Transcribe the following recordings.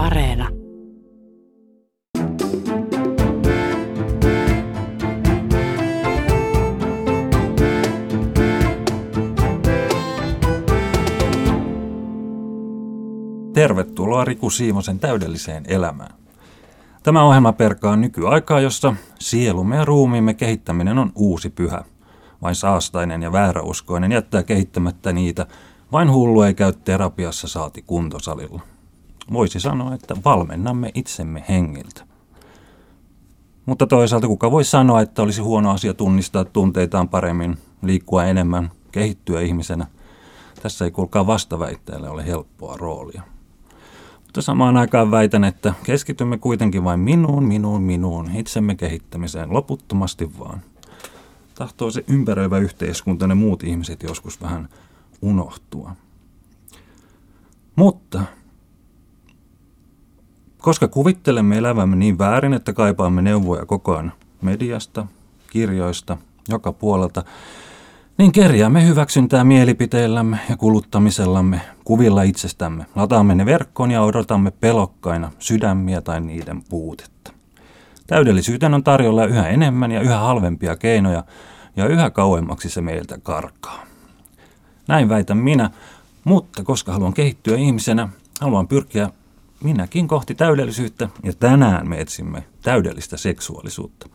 Areena. Tervetuloa Riku Siivosen täydelliseen elämään. Tämä ohjelma perkaa nykyaikaa, jossa sielumme ja ruumiimme kehittäminen on uusi pyhä. Vain saastainen ja vääräuskoinen jättää kehittämättä niitä, vain hullu ei käy terapiassa saati kuntosalilla. Voisi sanoa, että valmennamme itsemme hengiltä. Mutta toisaalta kuka voi sanoa, että olisi huono asia tunnistaa tunteitaan paremmin, liikkua enemmän, kehittyä ihmisenä. Tässä ei kuulkaa vastaväitteelle ole helppoa roolia. Mutta samaan aikaan väitän, että keskitymme kuitenkin vain minuun, minuun, minuun, itsemme kehittämiseen loputtomasti vaan. Tahtoo se ympäröivä yhteiskunta ne muut ihmiset joskus vähän unohtua. Mutta koska kuvittelemme elävämme niin väärin, että kaipaamme neuvoja koko ajan mediasta, kirjoista, joka puolelta, niin kerjäämme hyväksyntää mielipiteillämme ja kuluttamisellamme, kuvilla itsestämme. Lataamme ne verkkoon ja odotamme pelokkaina sydämiä tai niiden puutetta. Täydellisyyteen on tarjolla yhä enemmän ja yhä halvempia keinoja, ja yhä kauemmaksi se meiltä karkaa. Näin väitän minä, mutta koska haluan kehittyä ihmisenä, haluan pyrkiä minäkin kohti täydellisyyttä, ja tänään me etsimme täydellistä seksuaalisuutta.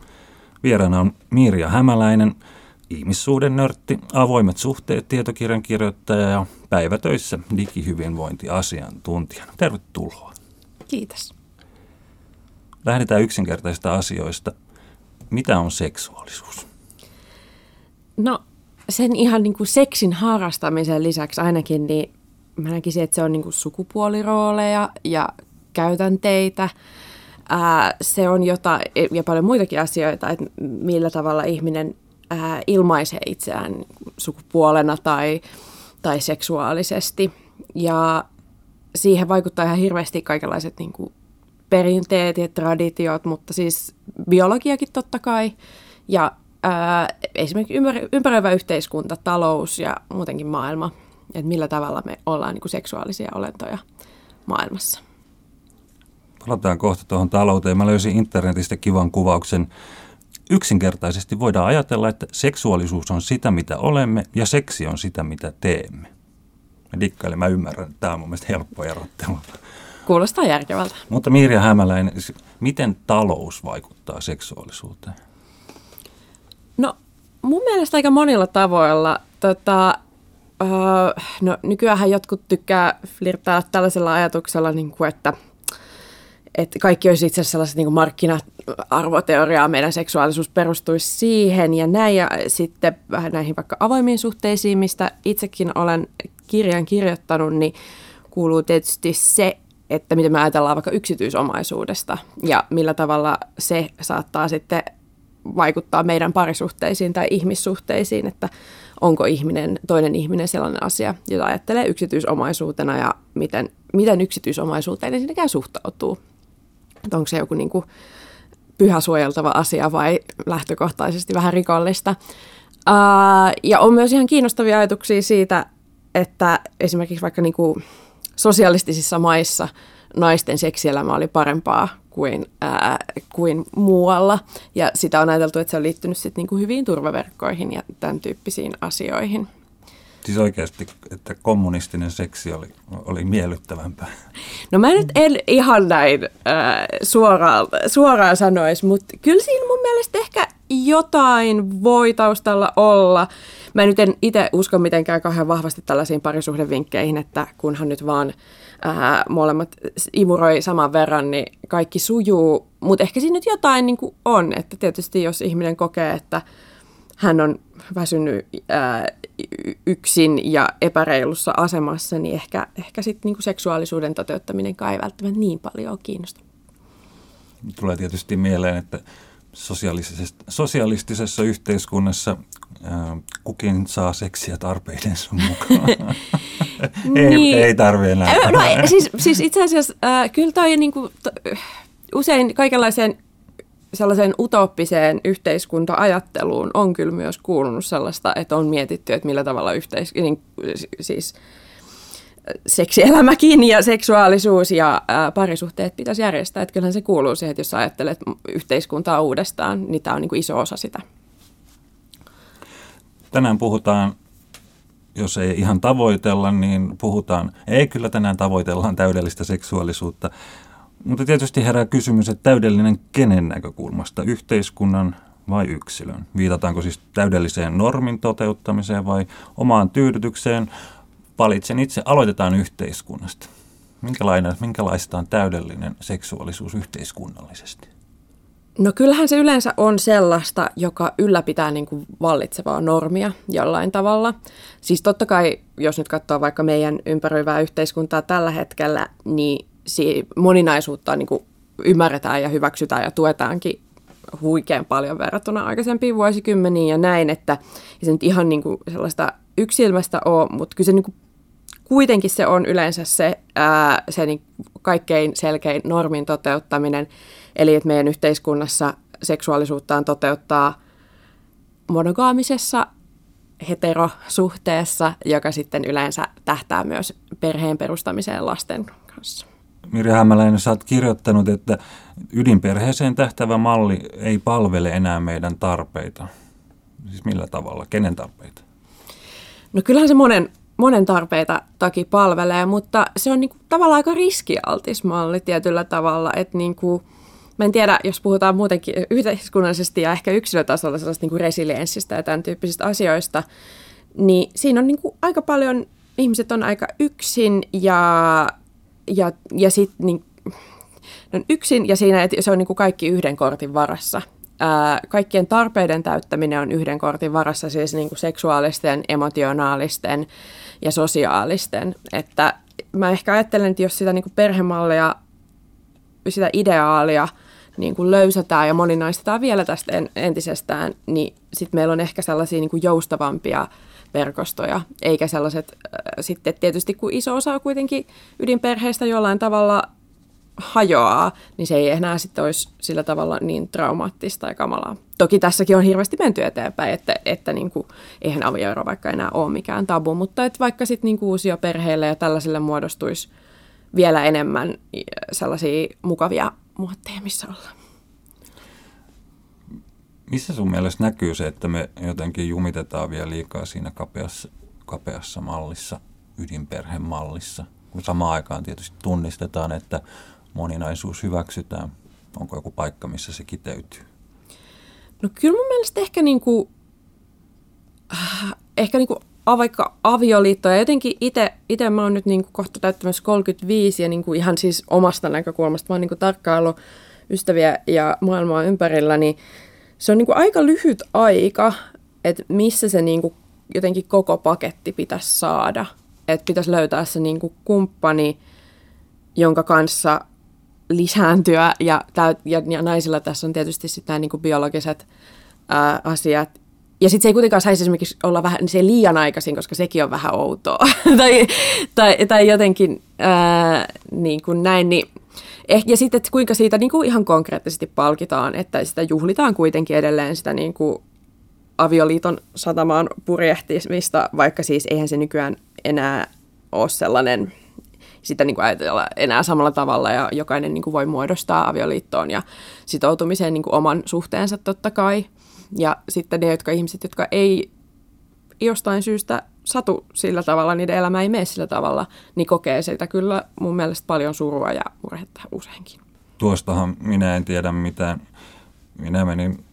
Vieraana on Mirja Hämäläinen, ihmissuuden nörtti, avoimet suhteet, tietokirjan kirjoittaja ja päivätöissä digihyvinvointiasiantuntijana. Tervetuloa. Kiitos. Lähdetään yksinkertaisista asioista. Mitä on seksuaalisuus? No sen ihan niin kuin seksin harrastamisen lisäksi ainakin, niin mä näkisin, että se on niin kuin sukupuolirooleja ja käytänteitä. Ää, se on jotain ja paljon muitakin asioita, että millä tavalla ihminen ää, ilmaisee itseään sukupuolena tai, tai seksuaalisesti. Ja siihen vaikuttaa ihan hirveästi kaikenlaiset niin perinteet ja traditiot, mutta siis biologiakin totta kai. Ja ää, esimerkiksi ympäröivä yhteiskunta, talous ja muutenkin maailma. Että millä tavalla me ollaan niin kuin seksuaalisia olentoja maailmassa. Palataan kohta tuohon talouteen. Mä löysin internetistä kivan kuvauksen Yksinkertaisesti voidaan ajatella, että seksuaalisuus on sitä, mitä olemme, ja seksi on sitä, mitä teemme. Mä dikkailen, mä ymmärrän, tämä on mun mielestä helppo erottelu. Kuulostaa järkevältä. Mutta Mirja Hämäläinen, miten talous vaikuttaa seksuaalisuuteen? No mun mielestä aika monilla tavoilla. Tota, öö, no, jotkut tykkää flirtaa tällaisella ajatuksella, niin kuin, että – että kaikki olisi itse asiassa sellaiset niin markkina-arvoteoriaa, meidän seksuaalisuus perustuisi siihen ja näin. Ja sitten vähän näihin vaikka avoimiin suhteisiin, mistä itsekin olen kirjan kirjoittanut, niin kuuluu tietysti se, että miten me ajatellaan vaikka yksityisomaisuudesta ja millä tavalla se saattaa sitten vaikuttaa meidän parisuhteisiin tai ihmissuhteisiin, että onko ihminen, toinen ihminen sellainen asia, jota ajattelee yksityisomaisuutena ja miten, miten yksityisomaisuuteen ensinnäkään suhtautuu että onko se joku niin kuin pyhä suojeltava asia vai lähtökohtaisesti vähän rikollista. Uh, ja on myös ihan kiinnostavia ajatuksia siitä, että esimerkiksi vaikka niin kuin sosialistisissa maissa naisten seksielämä oli parempaa kuin, ää, kuin muualla. Ja sitä on ajateltu, että se on liittynyt sit niinku hyviin turvaverkkoihin ja tämän tyyppisiin asioihin. Siis oikeasti, että kommunistinen seksi oli, oli miellyttävämpää. No mä nyt en ihan näin äh, suoraan, suoraan sanoisi, mutta kyllä siinä mun mielestä ehkä jotain voi taustalla olla. Mä nyt en itse usko mitenkään kauhean vahvasti tällaisiin parisuhdevinkkeihin, että kunhan nyt vaan äh, molemmat imuroi saman verran, niin kaikki sujuu. Mutta ehkä siinä nyt jotain niin on, että tietysti jos ihminen kokee, että hän on väsynyt ää, yksin ja epäreilussa asemassa, niin ehkä, ehkä sitten niinku seksuaalisuuden toteuttaminen ei välttämättä niin paljon kiinnosta. Tulee tietysti mieleen, että sosialistisessa yhteiskunnassa ää, kukin saa seksiä tarpeidensa mukaan. ei, niin. ei tarvitse enää. No, siis, siis itse asiassa äh, kyllä toi niinku, to, usein kaikenlaiseen sellaiseen utoppiseen yhteiskunta-ajatteluun on kyllä myös kuulunut sellaista, että on mietitty, että millä tavalla yhteis- niin, siis seksielämäkin ja seksuaalisuus ja ää, parisuhteet pitäisi järjestää. Että kyllähän se kuuluu siihen, että jos ajattelet yhteiskuntaa uudestaan, niin tämä on niin kuin iso osa sitä. Tänään puhutaan, jos ei ihan tavoitella, niin puhutaan, ei kyllä tänään tavoitellaan täydellistä seksuaalisuutta, mutta tietysti herää kysymys, että täydellinen kenen näkökulmasta, yhteiskunnan vai yksilön? Viitataanko siis täydelliseen normin toteuttamiseen vai omaan tyydytykseen? Valitsen itse, aloitetaan yhteiskunnasta. Minkälaista on täydellinen seksuaalisuus yhteiskunnallisesti? No kyllähän se yleensä on sellaista, joka ylläpitää niin kuin vallitsevaa normia jollain tavalla. Siis totta kai, jos nyt katsoo vaikka meidän ympäröivää yhteiskuntaa tällä hetkellä, niin moninaisuutta niin kuin ymmärretään ja hyväksytään ja tuetaankin huikean paljon verrattuna aikaisempiin vuosikymmeniin ja näin, että se nyt ihan niin kuin sellaista yksilmästä ole, mutta kyllä se niin kuin kuitenkin se on yleensä se, ää, se niin kaikkein selkein normin toteuttaminen, eli että meidän yhteiskunnassa seksuaalisuuttaan toteuttaa monogaamisessa heterosuhteessa, joka sitten yleensä tähtää myös perheen perustamiseen lasten kanssa. Mirja Hämäläinen, sä oot kirjoittanut, että ydinperheeseen tähtävä malli ei palvele enää meidän tarpeita. Siis millä tavalla? Kenen tarpeita? No kyllähän se monen, monen tarpeita toki palvelee, mutta se on niinku tavallaan aika riskialtis malli tietyllä tavalla, että niinku, mä en tiedä, jos puhutaan muutenkin yhteiskunnallisesti ja ehkä yksilötasolla sellaista niinku resilienssistä ja tämän tyyppisistä asioista, niin siinä on niinku aika paljon, ihmiset on aika yksin ja ja, ja sitten niin, no yksin ja siinä, että se on niin kuin kaikki yhden kortin varassa. Ää, kaikkien tarpeiden täyttäminen on yhden kortin varassa, siis niin kuin seksuaalisten, emotionaalisten ja sosiaalisten. Että mä ehkä ajattelen, että jos sitä niin kuin perhemallia, sitä ideaalia niin kuin löysätään ja moninaistetaan vielä tästä entisestään, niin sitten meillä on ehkä sellaisia niin kuin joustavampia verkostoja, eikä sellaiset äh, sitten tietysti kun iso osa kuitenkin ydinperheestä jollain tavalla hajoaa, niin se ei enää sitten olisi sillä tavalla niin traumaattista ja kamalaa. Toki tässäkin on hirveästi menty eteenpäin, että, että niin kuin, eihän avioero vaikka enää ole mikään tabu, mutta että vaikka sitten niin uusia perheille ja tällaisille muodostuisi vielä enemmän sellaisia mukavia muotteja, missä ollaan. Missä sun mielestä näkyy se, että me jotenkin jumitetaan vielä liikaa siinä kapeassa, kapeassa mallissa, ydinperhemallissa, kun samaan aikaan tietysti tunnistetaan, että moninaisuus hyväksytään. Onko joku paikka, missä se kiteytyy? No kyllä mun mielestä ehkä niin kuin, äh, ehkä niin kuin vaikka avioliitto ja jotenkin itse mä oon nyt niin kuin kohta täyttämässä 35 ja niin kuin ihan siis omasta näkökulmasta mä oon niin kuin tarkkailu ystäviä ja maailmaa ympärillä, niin se on niin kuin aika lyhyt aika, että missä se niin kuin jotenkin koko paketti pitäisi saada. Että pitäisi löytää se niin kuin kumppani, jonka kanssa lisääntyä. Ja, ja, ja naisilla tässä on tietysti sitten niin biologiset ää, asiat. Ja sitten se ei kuitenkaan saisi esimerkiksi olla vähän niin se liian aikaisin, koska sekin on vähän outoa. tai, tai, tai jotenkin ää, niin kuin näin. Niin Eh, ja sitten, että kuinka siitä niin kuin ihan konkreettisesti palkitaan, että sitä juhlitaan kuitenkin edelleen sitä niin kuin avioliiton satamaan purjehtimista, vaikka siis eihän se nykyään enää ole sellainen, sitä niin kuin ajatella enää samalla tavalla ja jokainen niin kuin voi muodostaa avioliittoon ja sitoutumiseen niin kuin oman suhteensa totta kai. Ja sitten ne jotka, ihmiset, jotka ei jostain syystä satu sillä tavalla, niiden elämä ei mene sillä tavalla, niin kokee sitä kyllä mun mielestä paljon surua ja murhetta useinkin. Tuostahan minä en tiedä mitään. Minä menin,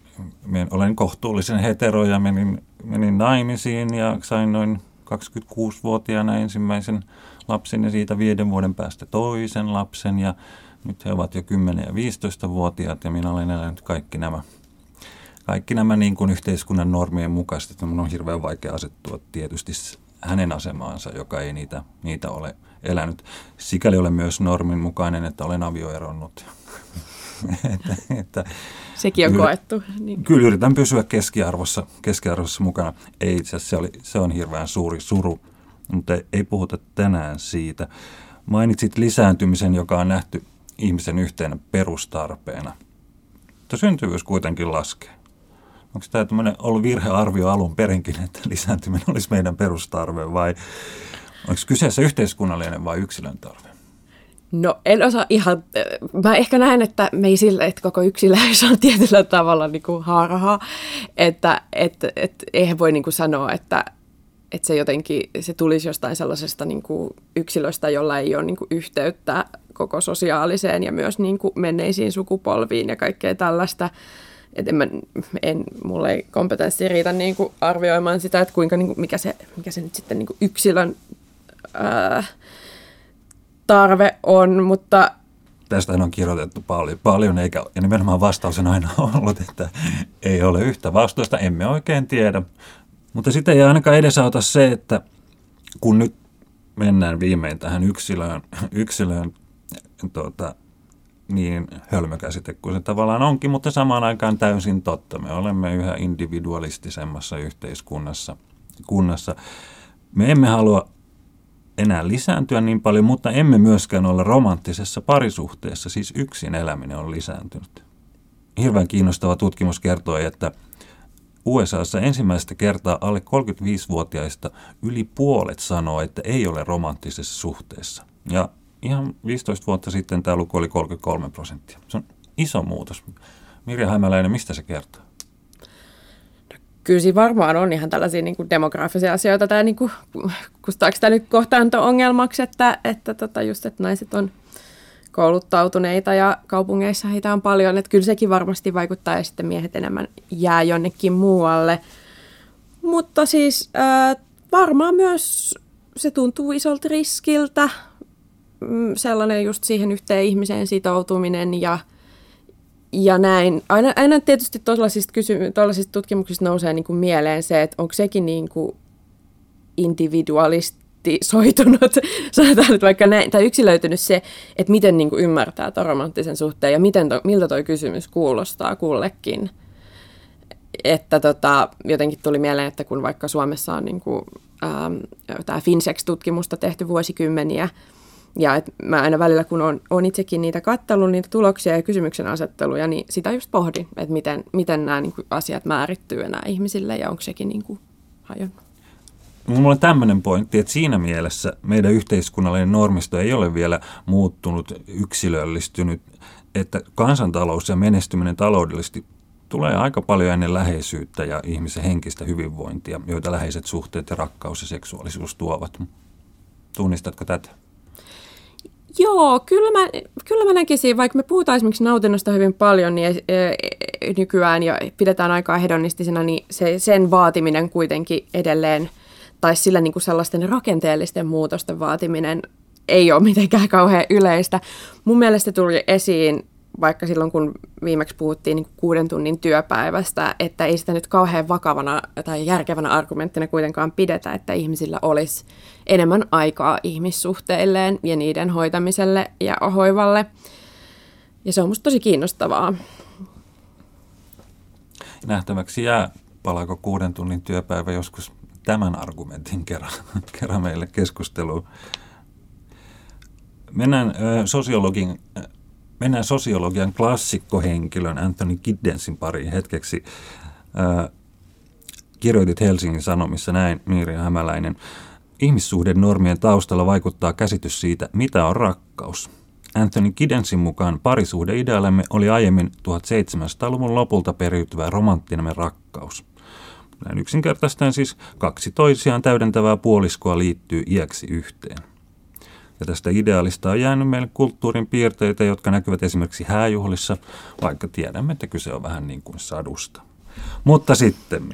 minä olen kohtuullisen hetero ja menin, menin naimisiin ja sain noin 26-vuotiaana ensimmäisen lapsen ja siitä viiden vuoden päästä toisen lapsen ja nyt he ovat jo 10- ja 15-vuotiaat ja minä olen elänyt kaikki nämä kaikki nämä niin kuin yhteiskunnan normien mukaisesti, että minun on hirveän vaikea asettua tietysti hänen asemaansa, joka ei niitä, niitä ole elänyt. Sikäli olen myös normin mukainen, että olen avioeronnut. että, että, Sekin on koettu. Niin. Kyllä yritän pysyä keskiarvossa, keskiarvossa mukana. Ei itse se, oli, se on hirveän suuri suru, mutta ei, ei puhuta tänään siitä. Mainitsit lisääntymisen, joka on nähty ihmisen yhteen perustarpeena. Mutta syntyvyys kuitenkin laskee. Onko tämä ollut virhearvio alun perinkin, että lisääntyminen olisi meidän perustarve vai, Onko kyseessä yhteiskunnallinen vai yksilön tarve? No en osaa ihan, mä ehkä näen, että me ei sillä, että koko yksilöys on tietyllä tavalla niin kuin harhaa, että et, et, eihän voi niin kuin sanoa, että, että se jotenkin, se tulisi jostain sellaisesta niin kuin yksilöstä, jolla ei ole niin kuin yhteyttä koko sosiaaliseen ja myös niin kuin menneisiin sukupolviin ja kaikkea tällaista. Et en, mä, en, mulla ei kompetenssi riitä niin kuin arvioimaan sitä, että kuinka, niin kuin, mikä, se, mikä se nyt sitten niin kuin yksilön ää, tarve on, mutta... Tästä on kirjoitettu paljon, paljon eikä, ja nimenomaan vastaus on aina ollut, että ei ole yhtä vastausta, emme oikein tiedä. Mutta sitten ei ainakaan edesauta se, että kun nyt mennään viimein tähän yksilöön, yksilöön tuota, niin hölmökäsite kuin se tavallaan onkin, mutta samaan aikaan täysin totta. Me olemme yhä individualistisemmassa yhteiskunnassa. Kunnassa. Me emme halua enää lisääntyä niin paljon, mutta emme myöskään olla romanttisessa parisuhteessa, siis yksin eläminen on lisääntynyt. Hirveän kiinnostava tutkimus kertoo, että USAssa ensimmäistä kertaa alle 35-vuotiaista yli puolet sanoo, että ei ole romanttisessa suhteessa. Ja ihan 15 vuotta sitten tämä luku oli 33 prosenttia. Se on iso muutos. Mirja Hämäläinen, mistä se kertoo? kyllä siinä varmaan on ihan tällaisia niin kuin demografisia asioita, tämä niin kuin, kustaako tämä nyt kohtaanto-ongelmaksi, että, että tota just, että naiset on kouluttautuneita ja kaupungeissa heitä on paljon, että kyllä sekin varmasti vaikuttaa ja sitten miehet enemmän jää jonnekin muualle. Mutta siis äh, varmaan myös se tuntuu isolta riskiltä, sellainen just siihen yhteen ihmiseen sitoutuminen ja – ja näin. Aina, aina tietysti tuollaisista, kysy- tuollaisista tutkimuksista nousee niin kuin mieleen se, että onko sekin niin kuin individualistisoitunut, sanotaan nyt vaikka näin, tai yksilöitynyt se, että miten niin kuin ymmärtää tuon romanttisen suhteen ja miten to, miltä tuo kysymys kuulostaa kullekin. Että tota, jotenkin tuli mieleen, että kun vaikka Suomessa on niin kuin, ähm, tämä Finsex-tutkimusta tehty vuosikymmeniä, ja et mä aina välillä, kun on, on itsekin niitä kattellut, niitä tuloksia ja kysymyksen asetteluja, niin sitä just pohdin, että miten, miten nämä niin kuin, asiat määrittyy enää ihmisille ja onko sekin niin kuin, hajonnut. Mulla on tämmöinen pointti, että siinä mielessä meidän yhteiskunnallinen normisto ei ole vielä muuttunut, yksilöllistynyt, että kansantalous ja menestyminen taloudellisesti tulee aika paljon ennen läheisyyttä ja ihmisen henkistä hyvinvointia, joita läheiset suhteet ja rakkaus ja seksuaalisuus tuovat. Tunnistatko tätä? Joo, kyllä mä, kyllä mä näkisin, vaikka me puhutaan esimerkiksi nautinnosta hyvin paljon niin e, e, nykyään ja pidetään aikaa hedonistisena, niin se, sen vaatiminen kuitenkin edelleen, tai sillä niin kuin sellaisten rakenteellisten muutosten vaatiminen ei ole mitenkään kauhean yleistä. Mun mielestä tuli esiin vaikka silloin kun viimeksi puhuttiin niin kuuden tunnin työpäivästä, että ei sitä nyt kauhean vakavana tai järkevänä argumenttina kuitenkaan pidetä, että ihmisillä olisi enemmän aikaa ihmissuhteilleen ja niiden hoitamiselle ja hoivalle. Ja se on musta tosi kiinnostavaa. Nähtäväksi jää, palaako kuuden tunnin työpäivä joskus tämän argumentin kerran, kerran meille keskusteluun. Mennään sosiologin mennään sosiologian klassikkohenkilön Anthony Giddensin pariin hetkeksi. Kirjoitit Helsingin Sanomissa näin, Miiri Hämäläinen. Ihmissuhden normien taustalla vaikuttaa käsitys siitä, mitä on rakkaus. Anthony Giddensin mukaan parisuhdeidealemme oli aiemmin 1700-luvun lopulta periytyvä romanttinen rakkaus. Näin yksinkertaisesti siis kaksi toisiaan täydentävää puoliskoa liittyy iäksi yhteen. Ja tästä ideaalista on jäänyt meille kulttuurin piirteitä, jotka näkyvät esimerkiksi hääjuhlissa, vaikka tiedämme, että kyse on vähän niin kuin sadusta. Mutta sitten,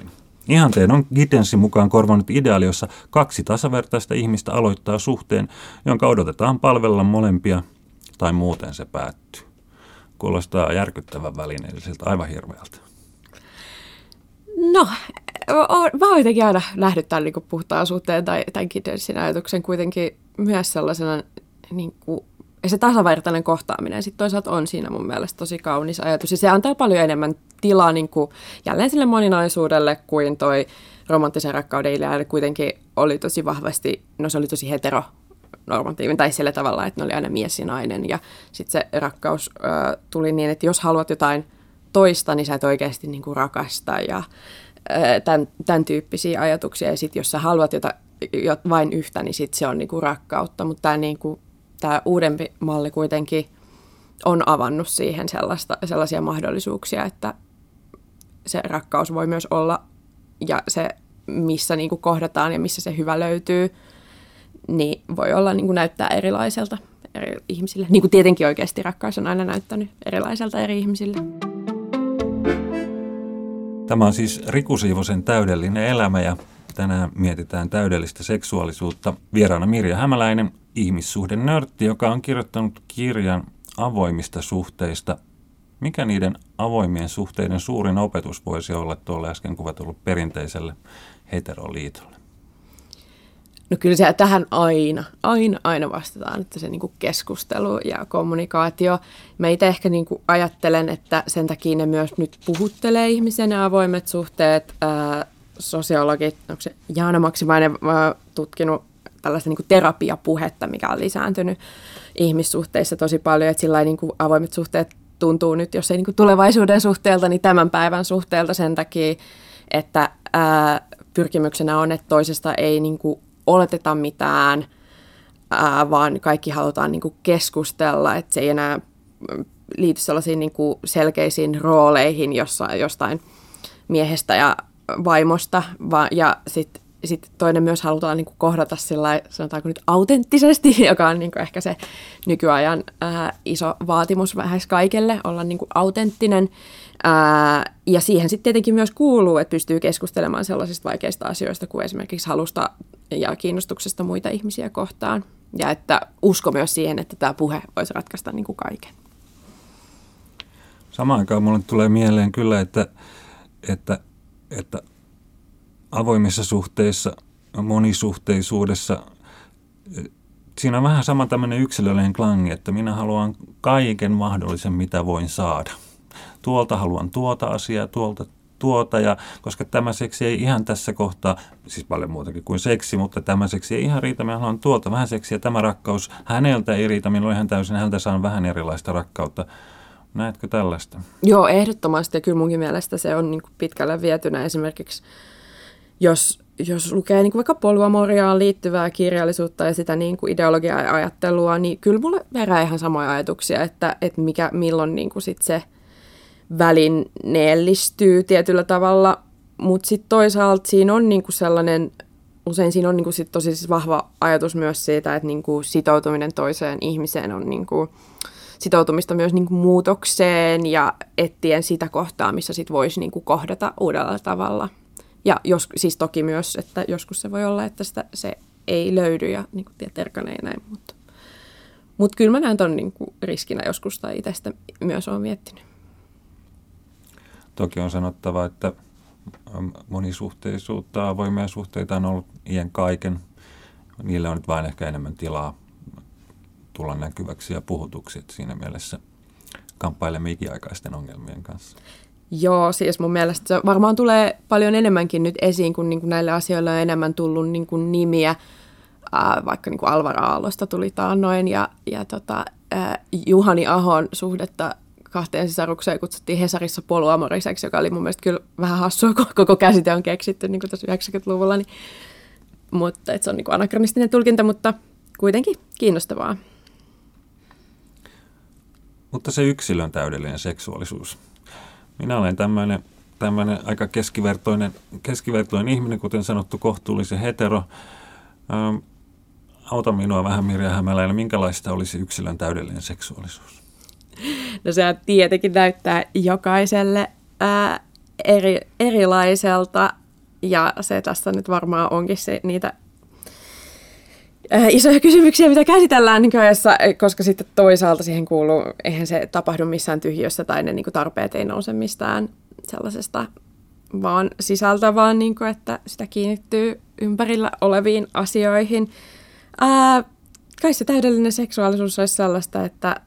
Ihanteen on Giddensin mukaan korvannut ideaali, jossa kaksi tasavertaista ihmistä aloittaa suhteen, jonka odotetaan palvella molempia, tai muuten se päättyy. Kuulostaa järkyttävän välineelliseltä, aivan hirveältä. No, mä oon jotenkin aina nähnyt tämän niin puhtaan suhteen tai tämän Giddensin ajatuksen kuitenkin myös sellaisena niin kuin, ja se tasavertainen kohtaaminen sitten toisaalta on siinä mun mielestä tosi kaunis ajatus. Ja se antaa paljon enemmän tilaa niin kuin, jälleen sille moninaisuudelle kuin toi romanttisen rakkauden ideaali kuitenkin oli tosi vahvasti, no se oli tosi hetero normatiivin, tai sillä tavalla, että ne oli aina mies ja nainen. Ja sitten se rakkaus ö, tuli niin, että jos haluat jotain toista, niin sä et oikeasti niin kuin rakasta ja ö, tämän, tämän tyyppisiä ajatuksia. Ja sitten jos sä haluat jota, vain yhtä, niin sit se on niinku rakkautta. Mutta tämä niinku, tää uudempi malli kuitenkin on avannut siihen sellaista, sellaisia mahdollisuuksia, että se rakkaus voi myös olla ja se, missä niinku kohdataan ja missä se hyvä löytyy, niin voi olla niinku näyttää erilaiselta eri ihmisille. Niin kuin tietenkin oikeasti rakkaus on aina näyttänyt erilaiselta eri ihmisille. Tämä on siis Riku Siivosen täydellinen elämä ja tänään mietitään täydellistä seksuaalisuutta. Vieraana Mirja Hämäläinen, ihmissuhdenörtti, joka on kirjoittanut kirjan avoimista suhteista. Mikä niiden avoimien suhteiden suurin opetus voisi olla tuolle äsken kuvatulle perinteiselle heteroliitolle? No kyllä se tähän aina, aina, aina vastataan, että se niin kuin keskustelu ja kommunikaatio. Mä itse ehkä niin kuin ajattelen, että sen takia ne myös nyt puhuttelee ihmisen avoimet suhteet. Ää, sosiologit, onko se Jaana Maksimainen ää, tutkinut tällaista niin kuin terapiapuhetta, mikä on lisääntynyt ihmissuhteissa tosi paljon, että sillä niin kuin avoimet suhteet tuntuu nyt, jos ei niin kuin tulevaisuuden suhteelta, niin tämän päivän suhteelta sen takia, että ää, pyrkimyksenä on, että toisesta ei niin kuin oleteta mitään, ää, vaan kaikki halutaan niin kuin keskustella, että se ei enää liity sellaisiin niin kuin selkeisiin rooleihin jossa, jostain miehestä ja vaimosta, vaan, ja sitten sit toinen myös halutaan niin kuin kohdata sillä sanotaanko nyt autenttisesti, joka on niin kuin ehkä se nykyajan ää, iso vaatimus vähän kaikelle, olla niin kuin autenttinen. Ää, ja siihen sitten tietenkin myös kuuluu, että pystyy keskustelemaan sellaisista vaikeista asioista kuin esimerkiksi halusta ja kiinnostuksesta muita ihmisiä kohtaan. Ja että usko myös siihen, että tämä puhe voisi ratkaista niin kuin kaiken. Samaan aikaan mulle tulee mieleen kyllä, että, että, että avoimissa suhteissa, monisuhteisuudessa, siinä on vähän sama tämmöinen yksilöllinen klangi, että minä haluan kaiken mahdollisen, mitä voin saada. Tuolta haluan tuota asiaa, tuolta tuota, ja koska tämä seksi ei ihan tässä kohtaa, siis paljon muutakin kuin seksi, mutta tämä seksi ei ihan riitä, minä haluan tuolta vähän seksiä, tämä rakkaus häneltä ei riitä, minulla ihan täysin, häneltä saan vähän erilaista rakkautta. Näetkö tällaista? Joo, ehdottomasti, ja kyllä munkin mielestä se on niin pitkälle vietynä esimerkiksi, jos jos lukee niin kuin vaikka poluamoriaan liittyvää kirjallisuutta ja sitä niin kuin ideologiaa ja ajattelua, niin kyllä mulle herää ihan samoja ajatuksia, että, että mikä, milloin niin kuin sit se välineellistyy tietyllä tavalla, mutta sitten toisaalta siinä on niinku sellainen, usein siinä on niinku sit tosi siis vahva ajatus myös siitä, että niinku sitoutuminen toiseen ihmiseen on niinku sitoutumista myös niinku muutokseen ja etsien sitä kohtaa, missä sit voisi niinku kohdata uudella tavalla. Ja jos, siis toki myös, että joskus se voi olla, että sitä, se ei löydy ja niin kuin tiedät, erkane ei näin, mutta, mutta kyllä mä näen ton niin kuin riskinä joskus tai itse myös olen miettinyt. Toki on sanottava, että monisuhteisuutta, avoimia suhteita on ollut iän kaiken. Niillä on nyt vain ehkä enemmän tilaa tulla näkyväksi ja puhutuksi. Että siinä mielessä kamppailemme ikiaikaisten ongelmien kanssa. Joo, siis mun mielestä se varmaan tulee paljon enemmänkin nyt esiin, kun niin kuin näille asioille on enemmän tullut niin kuin nimiä. Ää, vaikka niin kuin Alvar Aallosta tuli taannoin ja, ja tota, ää, Juhani Ahon suhdetta kahteen sisarukseen kutsuttiin Hesarissa poluamoriseksi, joka oli mun mielestä kyllä vähän hassua, kun koko käsite on keksitty niin kuin tässä 90-luvulla. Niin, mutta se on niin kuin anakronistinen tulkinta, mutta kuitenkin kiinnostavaa. Mutta se yksilön täydellinen seksuaalisuus. Minä olen tämmöinen, tämmöinen aika keskivertoinen, keskivertoinen ihminen, kuten sanottu, kohtuullisen hetero. Ähm, auta minua vähän Mirja Hämäläinen, minkälaista olisi yksilön täydellinen seksuaalisuus? No se tietenkin näyttää jokaiselle ää, eri, erilaiselta ja se tässä nyt varmaan onkin se, niitä isoja kysymyksiä, mitä käsitellään nykyajassa, koska sitten toisaalta siihen kuuluu, eihän se tapahdu missään tyhjössä tai ne niin kuin tarpeet ei nouse mistään sellaisesta vaan sisältä, vaan niin kuin, että sitä kiinnittyy ympärillä oleviin asioihin. Ää, kai se täydellinen seksuaalisuus olisi sellaista, että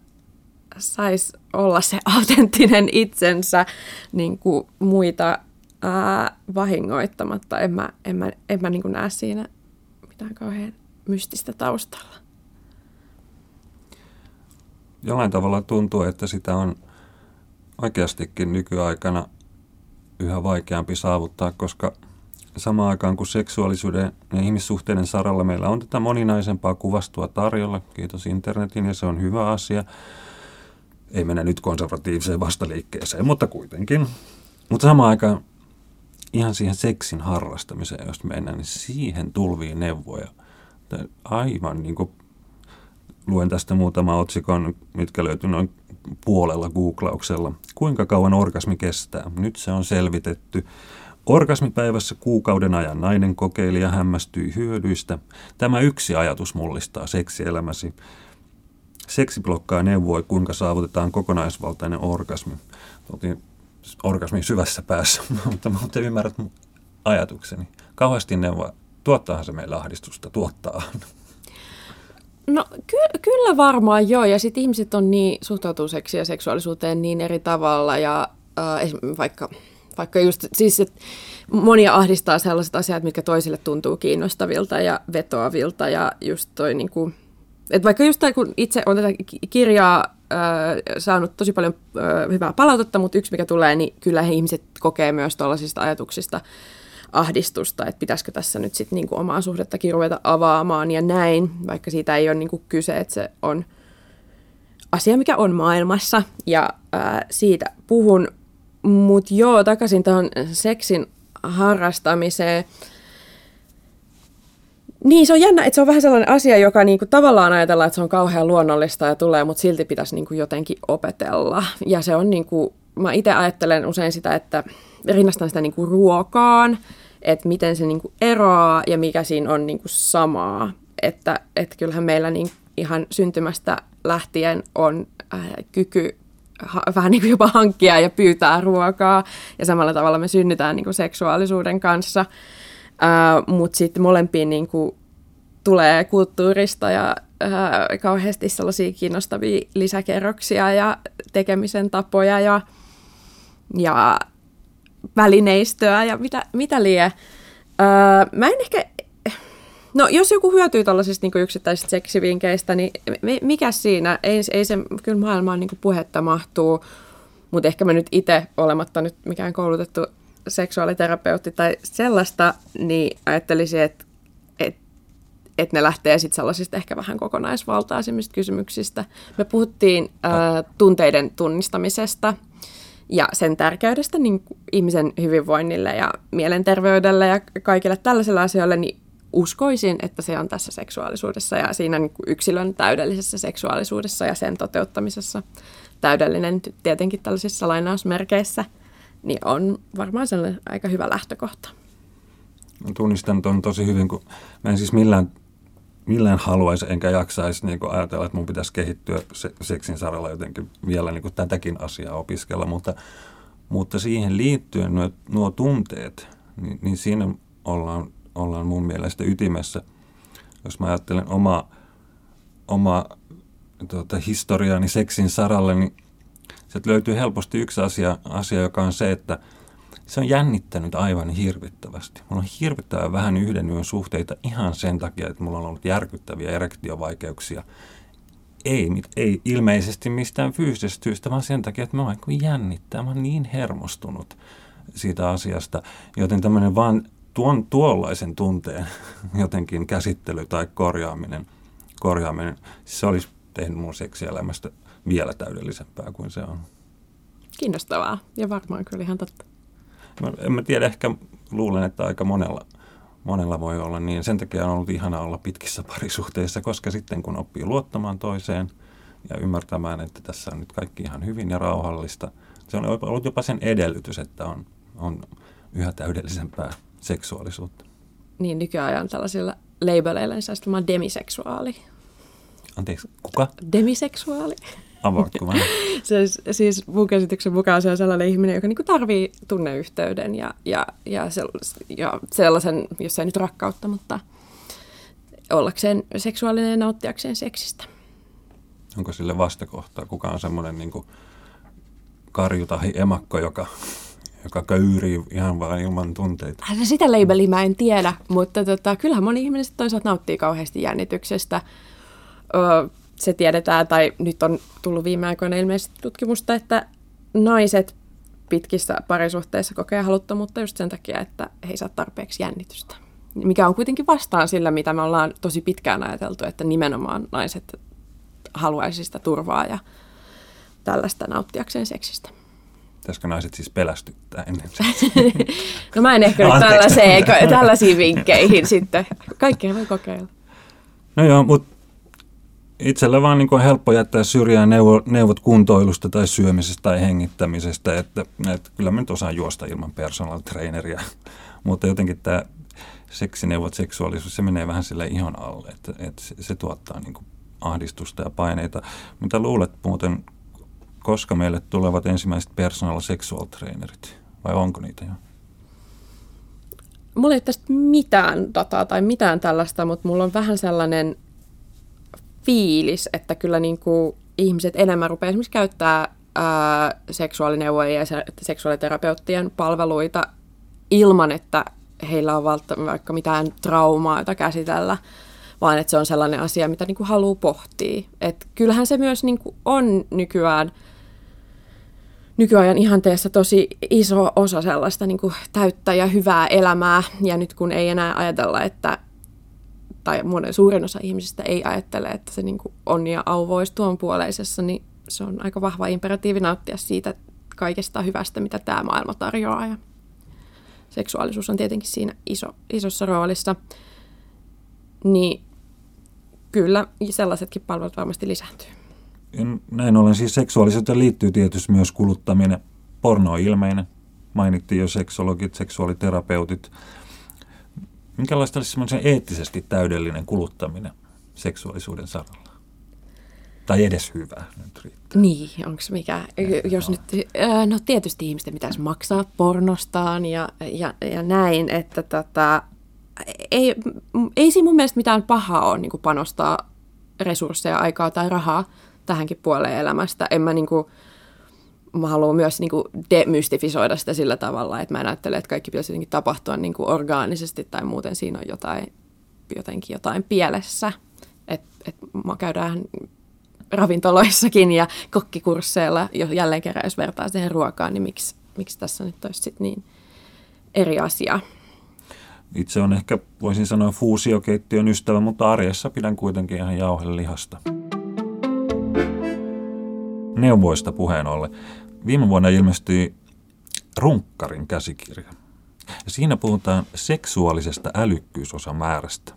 saisi olla se autenttinen itsensä niin kuin muita ää, vahingoittamatta. En mä, en mä, en mä niin kuin näe siinä mitään kauhean mystistä taustalla. Jollain tavalla tuntuu, että sitä on oikeastikin nykyaikana yhä vaikeampi saavuttaa, koska samaan aikaan kuin seksuaalisuuden ja ihmissuhteiden saralla meillä on tätä moninaisempaa kuvastua tarjolla, kiitos internetin, ja se on hyvä asia. Ei mennä nyt konservatiiviseen vastaliikkeeseen, mutta kuitenkin. Mutta samaan aikaan ihan siihen seksin harrastamiseen, jos mennään, niin siihen tulvii neuvoja. Aivan niin kuin luen tästä muutama otsikon, mitkä löytyy noin puolella googlauksella. Kuinka kauan orgasmi kestää? Nyt se on selvitetty. Orgasmipäivässä kuukauden ajan nainen kokeili ja hämmästyi hyödyistä. Tämä yksi ajatus mullistaa seksielämäsi. Seksi blokkaa neuvoi, kuinka saavutetaan kokonaisvaltainen orgasmi. Oltiin orgasmin syvässä päässä, mutta, mutta ymmärrät ajatukseni. Kauheasti neuvoa. Tuottaahan se meillä ahdistusta? Tuottaa. No ky- kyllä varmaan joo, ja sitten ihmiset on niin, suhtautuu seksiin ja seksuaalisuuteen niin eri tavalla, ja äh, vaikka, vaikka just, siis että monia ahdistaa sellaiset asiat, mitkä toisille tuntuu kiinnostavilta ja vetoavilta, ja just toi niin kuin, että vaikka just tämä, kun itse on tätä kirjaa äh, saanut tosi paljon äh, hyvää palautetta, mutta yksi mikä tulee, niin kyllä he ihmiset kokee myös tuollaisista ajatuksista ahdistusta, että pitäisikö tässä nyt sitten niinku omaa suhdettakin ruveta avaamaan ja näin, vaikka siitä ei ole niinku kyse, että se on asia, mikä on maailmassa ja ää, siitä puhun. Mutta joo, takaisin tuohon seksin harrastamiseen. Niin, se on jännä, että se on vähän sellainen asia, joka niinku tavallaan ajatellaan, että se on kauhean luonnollista ja tulee, mutta silti pitäisi niinku jotenkin opetella. Ja se on niinku, mä itse ajattelen usein sitä, että rinnastan sitä niinku ruokaan, että miten se niinku eroaa ja mikä siinä on niinku samaa. Että et kyllähän meillä niin ihan syntymästä lähtien on äh, kyky ha, vähän niin kuin jopa hankkia ja pyytää ruokaa. Ja samalla tavalla me synnytään niin kuin seksuaalisuuden kanssa. Äh, Mutta sitten molempiin niin kuin tulee kulttuurista ja äh, kauheasti sellaisia kiinnostavia lisäkerroksia ja tekemisen tapoja ja, ja välineistöä ja mitä, mitä lie. Öö, mä en ehkä, no jos joku hyötyy tällaisista niin yksittäisistä seksivinkeistä, niin mikä siinä? Ei, ei se kyllä maailmaan niin puhetta mahtuu, mutta ehkä mä nyt itse olematta nyt mikään koulutettu seksuaaliterapeutti tai sellaista, niin ajattelisin, että et, et ne lähtee sitten sellaisista ehkä vähän kokonaisvaltaisimmista kysymyksistä. Me puhuttiin ää, tunteiden tunnistamisesta – ja sen tärkeydestä niin ihmisen hyvinvoinnille ja mielenterveydelle ja kaikille tällaisille asioille, niin uskoisin, että se on tässä seksuaalisuudessa ja siinä niin yksilön täydellisessä seksuaalisuudessa ja sen toteuttamisessa täydellinen tietenkin tällaisissa lainausmerkeissä, niin on varmaan sellainen aika hyvä lähtökohta. Tunnistan tuon tosi hyvin, kun mä en siis millään millään haluaisi enkä jaksaisi niin ajatella, että mun pitäisi kehittyä se, seksin saralla jotenkin vielä niin kuin tätäkin asiaa opiskella, mutta, mutta siihen liittyen nuo, nuo tunteet, niin, niin siinä ollaan, ollaan mun mielestä ytimessä. Jos mä ajattelen oma, oma tuota, historiaani seksin saralle, niin sieltä löytyy helposti yksi asia, asia, joka on se, että – se on jännittänyt aivan hirvittävästi. Mulla on hirvittävän vähän yhden yön suhteita ihan sen takia, että mulla on ollut järkyttäviä erektiovaikeuksia. Ei, ei ilmeisesti mistään fyysisestä syystä, vaan sen takia, että mä oon jännittää. Mä oon niin hermostunut siitä asiasta, joten tämmöinen vaan tuon tuollaisen tunteen jotenkin käsittely tai korjaaminen, korjaaminen se olisi tehnyt mun seksielämästä vielä täydellisempää kuin se on. Kiinnostavaa ja varmaan kyllä ihan totta. Mä, en mä tiedä, ehkä luulen, että aika monella, monella voi olla niin. Sen takia on ollut ihana olla pitkissä parisuhteissa, koska sitten kun oppii luottamaan toiseen ja ymmärtämään, että tässä on nyt kaikki ihan hyvin ja rauhallista, se on ollut jopa sen edellytys, että on, on yhä täydellisempää seksuaalisuutta. Niin, nykyajan tällaisilla labeleilla niin demiseksuaali. Anteeksi, kuka? Demiseksuaali. Avaatko se, siis mun käsityksen mukaan se on sellainen ihminen, joka niinku tarvii tunneyhteyden ja, ja, ja, ja sellaisen, jos ei nyt rakkautta, mutta ollakseen seksuaalinen ja nauttiakseen seksistä. Onko sille vastakohtaa? Kuka on semmoinen niin karju tai emakko, joka, joka köyrii ihan vain ilman tunteita? Äh, sitä labeliä mä en tiedä, mutta tota, kyllähän moni ihminen toisaalta nauttii kauheasti jännityksestä. Öö, se tiedetään, tai nyt on tullut viime aikoina ilmeisesti tutkimusta, että naiset pitkissä parisuhteissa kokee haluttomuutta just sen takia, että he ei saa tarpeeksi jännitystä. Mikä on kuitenkin vastaan sillä, mitä me ollaan tosi pitkään ajateltu, että nimenomaan naiset haluaisi sitä turvaa ja tällaista nauttiakseen seksistä. Pitäisikö naiset siis pelästyttää ennen No mä en ehkä nyt tällaisiin, tällaisiin vinkkeihin sitten. Kaikkea voi kokeilla. No joo, mutta itsellä vaan niin on helppo jättää syrjään neuvo, neuvot kuntoilusta tai syömisestä tai hengittämisestä, että, että kyllä mä nyt osaan juosta ilman personal traineria, mutta jotenkin tämä seksineuvot, seksuaalisuus, se menee vähän sille ihon alle, että, että se, se tuottaa niin kuin ahdistusta ja paineita. Mitä luulet muuten, koska meille tulevat ensimmäiset personal sexual trainerit, vai onko niitä jo? Mulla ei tästä mitään dataa tai mitään tällaista, mutta mulla on vähän sellainen fiilis, että kyllä niin kuin ihmiset enemmän rupeaa esimerkiksi käyttää ää, seksuaalineuvoja ja seksuaaliterapeuttien palveluita ilman, että heillä on vaikka mitään traumaa, jota käsitellä, vaan että se on sellainen asia, mitä niin kuin haluaa pohtia. Et kyllähän se myös niin kuin on nykyään nykyajan ihanteessa tosi iso osa sellaista niin kuin täyttä ja hyvää elämää. Ja nyt kun ei enää ajatella, että tai monen suurin osa ihmisistä ei ajattele, että se niin kuin on ja auvois tuon puoleisessa, niin se on aika vahva imperatiivi nauttia siitä kaikesta hyvästä, mitä tämä maailma tarjoaa. Ja seksuaalisuus on tietenkin siinä iso, isossa roolissa. Niin kyllä sellaisetkin palvelut varmasti lisääntyy. Näin ollen siis seksuaalisuuteen liittyy tietysti myös kuluttaminen. Porno on ilmeinen. Mainittiin jo seksologit, seksuaaliterapeutit. Minkälaista olisi semmoisen eettisesti täydellinen kuluttaminen seksuaalisuuden saralla? Tai edes hyvä nyt riittää. Niin, onko mikä, jos nyt, no tietysti ihmisten pitäisi maksaa pornostaan ja, ja, ja näin, että tota, ei, ei siinä mun mielestä mitään pahaa ole niin panostaa resursseja, aikaa tai rahaa tähänkin puoleen elämästä. En mä niin kuin, mä haluan myös niin kuin demystifisoida sitä sillä tavalla, että mä en ajattele, että kaikki pitäisi jotenkin tapahtua niin kuin orgaanisesti tai muuten siinä on jotain, jotenkin jotain pielessä. Että et mä käydään ravintoloissakin ja kokkikursseilla, jo jälleen kerran jos vertaa siihen ruokaan, niin miksi, miksi tässä nyt olisi sit niin eri asia? Itse on ehkä, voisin sanoa, fuusiokeittiön ystävä, mutta arjessa pidän kuitenkin ihan jauhelihasta. Neuvoista puheen ollen. Viime vuonna ilmestyi Runkkarin käsikirja. Ja siinä puhutaan seksuaalisesta älykkyysosamäärästä.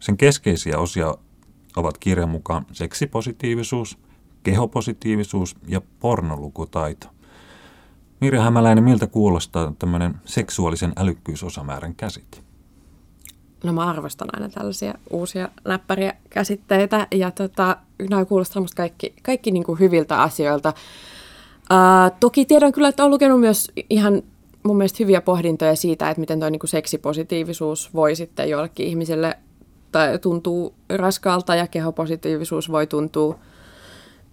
Sen keskeisiä osia ovat kirjan mukaan seksipositiivisuus, kehopositiivisuus ja pornolukutaito. Mirja Hämäläinen, miltä kuulostaa tämmöinen seksuaalisen älykkyysosamäärän käsite? No mä arvostan aina tällaisia uusia läppäriä käsitteitä ja tota, nämä kuulostaa musta kaikki, kaikki niin kuin hyviltä asioilta. Toki tiedän kyllä, että olen lukenut myös ihan mun mielestä hyviä pohdintoja siitä, että miten tuo niin seksipositiivisuus voi sitten joillekin ihmiselle tai tuntuu raskaalta ja kehopositiivisuus voi tuntua,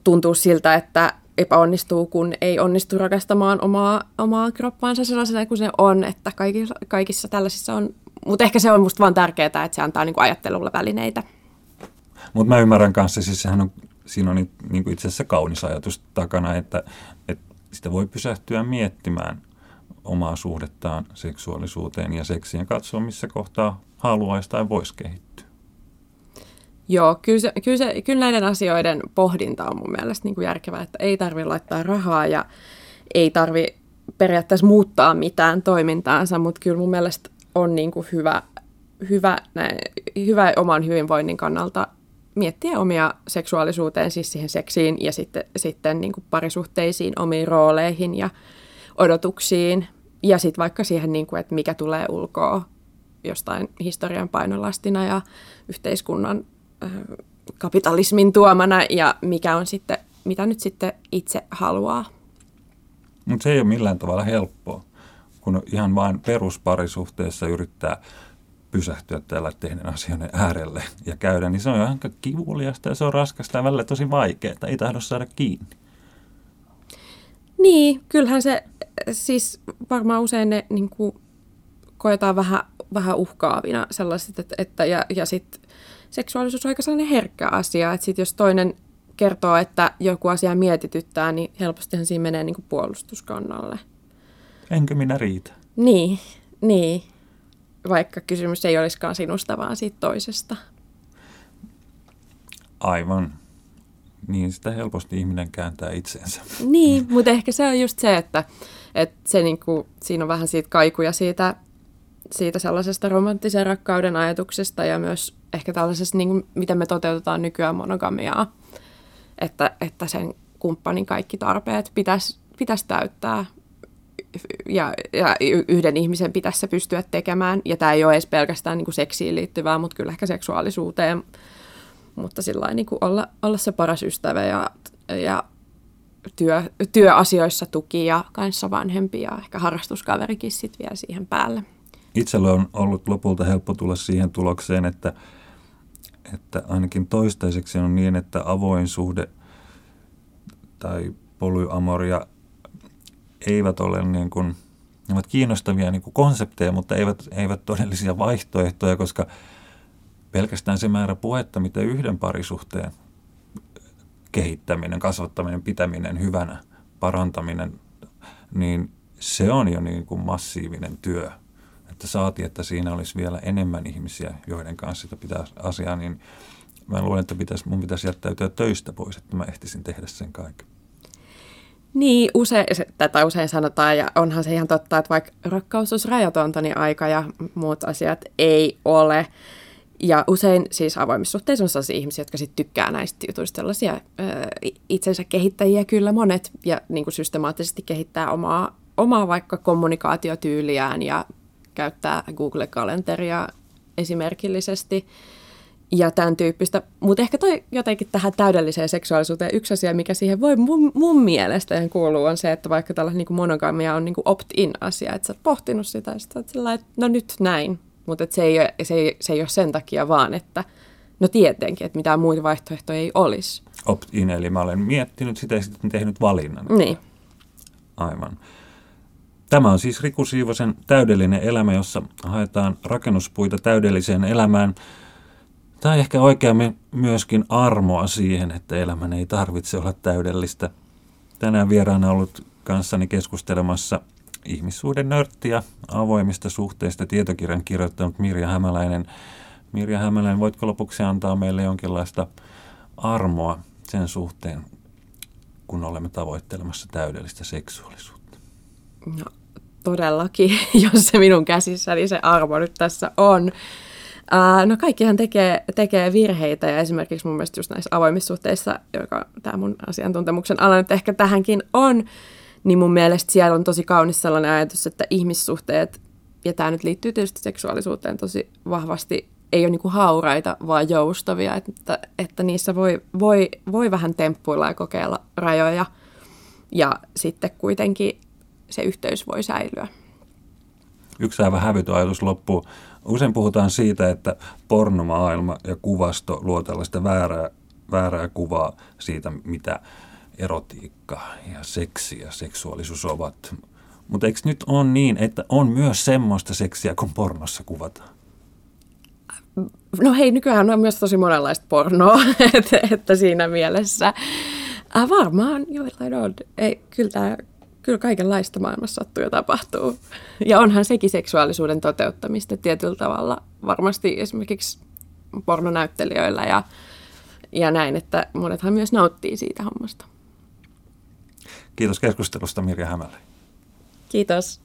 tuntua siltä, että epäonnistuu, kun ei onnistu rakastamaan omaa, omaa kroppaansa sellaisena kuin se on, että kaikissa, kaikissa tällaisissa on, mutta ehkä se on musta vaan tärkeää, että se antaa niin kuin ajattelulle välineitä. Mutta mä ymmärrän kanssa, siis sehän on, siinä on niin kuin itse asiassa kaunis ajatus takana, että, että sitä voi pysähtyä miettimään omaa suhdettaan seksuaalisuuteen ja seksiin ja katsoa, missä kohtaa haluaisi tai voisi kehittyä. Joo, kyllä, se, kyllä, se, kyllä näiden asioiden pohdinta on mun mielestä niin kuin järkevää, että ei tarvitse laittaa rahaa ja ei tarvitse periaatteessa muuttaa mitään toimintaansa, mutta kyllä mun mielestä on niin kuin hyvä, hyvä, näin, hyvä oman hyvinvoinnin kannalta miettiä omia seksuaalisuuteen, siis siihen seksiin ja sitten, sitten niin kuin parisuhteisiin, omiin rooleihin ja odotuksiin ja sitten vaikka siihen, niin kuin, että mikä tulee ulkoa jostain historian painolastina ja yhteiskunnan kapitalismin tuomana ja mikä on sitten, mitä nyt sitten itse haluaa. Mutta se ei ole millään tavalla helppoa, kun ihan vain perusparisuhteessa yrittää pysähtyä tällä tehden asioiden äärelle ja käydä, niin se on ihan kivuliasta ja se on raskasta ja välillä tosi vaikeaa, ei tahdo saada kiinni. Niin, kyllähän se siis varmaan usein ne niin kuin, koetaan vähän, vähän uhkaavina sellaiset, että, että ja, ja sitten seksuaalisuus on aika sellainen herkkä asia, että sit jos toinen, kertoo, että joku asia mietityttää, niin helpostihan siinä menee niin kuin puolustuskannalle. Enkö minä riitä? Niin, niin. Vaikka kysymys ei olisikaan sinusta, vaan siitä toisesta. Aivan. Niin sitä helposti ihminen kääntää itseensä. Niin, mutta ehkä se on just se, että, että se niinku, siinä on vähän siitä kaikuja siitä, siitä sellaisesta romanttisen rakkauden ajatuksesta ja myös ehkä tällaisesta, niin kuin, miten me toteutetaan nykyään monogamiaa. Että, että sen kumppanin kaikki tarpeet pitäisi, pitäisi täyttää ja, ja yhden ihmisen pitäisi se pystyä tekemään. Ja tämä ei ole edes pelkästään niin kuin seksiin liittyvää, mutta kyllä ehkä seksuaalisuuteen. Mutta sillä niin kuin olla, olla se paras ystävä ja, ja työ, työasioissa tuki ja kanssa vanhempi ja ehkä harrastuskaverikin sitten vielä siihen päälle. Itsellä on ollut lopulta helppo tulla siihen tulokseen, että, että ainakin toistaiseksi on niin, että avoin suhde tai polyamoria eivät ole niin kuin, ne ovat kiinnostavia niin kuin konsepteja, mutta eivät, eivät todellisia vaihtoehtoja, koska pelkästään se määrä puhetta, mitä yhden parisuhteen kehittäminen, kasvattaminen, pitäminen hyvänä, parantaminen, niin se on jo niin kuin massiivinen työ. Että saati, että siinä olisi vielä enemmän ihmisiä, joiden kanssa sitä pitää asiaa, niin mä luulen, että pitäisi, mun pitäisi jättäytyä töistä pois, että mä ehtisin tehdä sen kaiken. Niin, usein, tätä usein sanotaan, ja onhan se ihan totta, että vaikka rakkaus olisi rajatonta, niin aika ja muut asiat ei ole. Ja usein siis avoimissa suhteissa on sellaisia ihmisiä, jotka sitten tykkää näistä jutuista, sellaisia ö, itsensä kehittäjiä kyllä monet, ja niin kuin systemaattisesti kehittää omaa, omaa vaikka kommunikaatiotyyliään ja käyttää Google-kalenteria esimerkillisesti ja tämän tyyppistä. Mutta ehkä toi jotenkin tähän täydelliseen seksuaalisuuteen yksi asia, mikä siihen voi mun, mun mielestä kuuluu, on se, että vaikka tällä niin monogamia on niin opt-in asia, että sä oot pohtinut sitä, että, sillä, että no nyt näin, mutta se, ei ole, se, ei, se ei ole sen takia vaan, että no tietenkin, että mitään muita vaihtoehtoja ei olisi. Opt-in, eli mä olen miettinyt sitä ja sitten tehnyt valinnan. Niin. Aivan. Tämä on siis Riku Siivosen täydellinen elämä, jossa haetaan rakennuspuita täydelliseen elämään – tai ehkä oikeammin myöskin armoa siihen, että elämän ei tarvitse olla täydellistä. Tänään vieraana ollut kanssani keskustelemassa ihmissuuden nörttiä avoimista suhteista tietokirjan kirjoittanut Mirja Hämäläinen. Mirja Hämäläinen, voitko lopuksi antaa meille jonkinlaista armoa sen suhteen, kun olemme tavoittelemassa täydellistä seksuaalisuutta? No, todellakin, jos se minun käsissäni se armo nyt tässä on. No kaikkihan tekee, tekee virheitä ja esimerkiksi mun mielestä just näissä avoimissa suhteissa, joka tämä mun asiantuntemuksen ala nyt ehkä tähänkin on, niin mun mielestä siellä on tosi kaunis sellainen ajatus, että ihmissuhteet, ja tämä nyt liittyy tietysti seksuaalisuuteen tosi vahvasti, ei ole niinku hauraita, vaan joustavia, että, että niissä voi, voi, voi vähän temppuilla ja kokeilla rajoja, ja sitten kuitenkin se yhteys voi säilyä. Yksi aivan hävytön ajatus loppuu Usein puhutaan siitä, että pornomaailma ja kuvasto luo tällaista väärää, väärää kuvaa siitä, mitä erotiikka ja seksi ja seksuaalisuus ovat. Mutta eikö nyt ole niin, että on myös semmoista seksiä, kun pornossa kuvataan? No hei, nykyään on myös tosi monenlaista pornoa, että, että siinä mielessä. Äh, varmaan joillain on. Ei, kyllä tämä kyllä kaikenlaista maailmassa sattuu ja tapahtuu. Ja onhan sekin seksuaalisuuden toteuttamista tietyllä tavalla varmasti esimerkiksi pornonäyttelijöillä ja, ja näin, että monethan myös nauttii siitä hommasta. Kiitos keskustelusta Mirja Hämälle. Kiitos.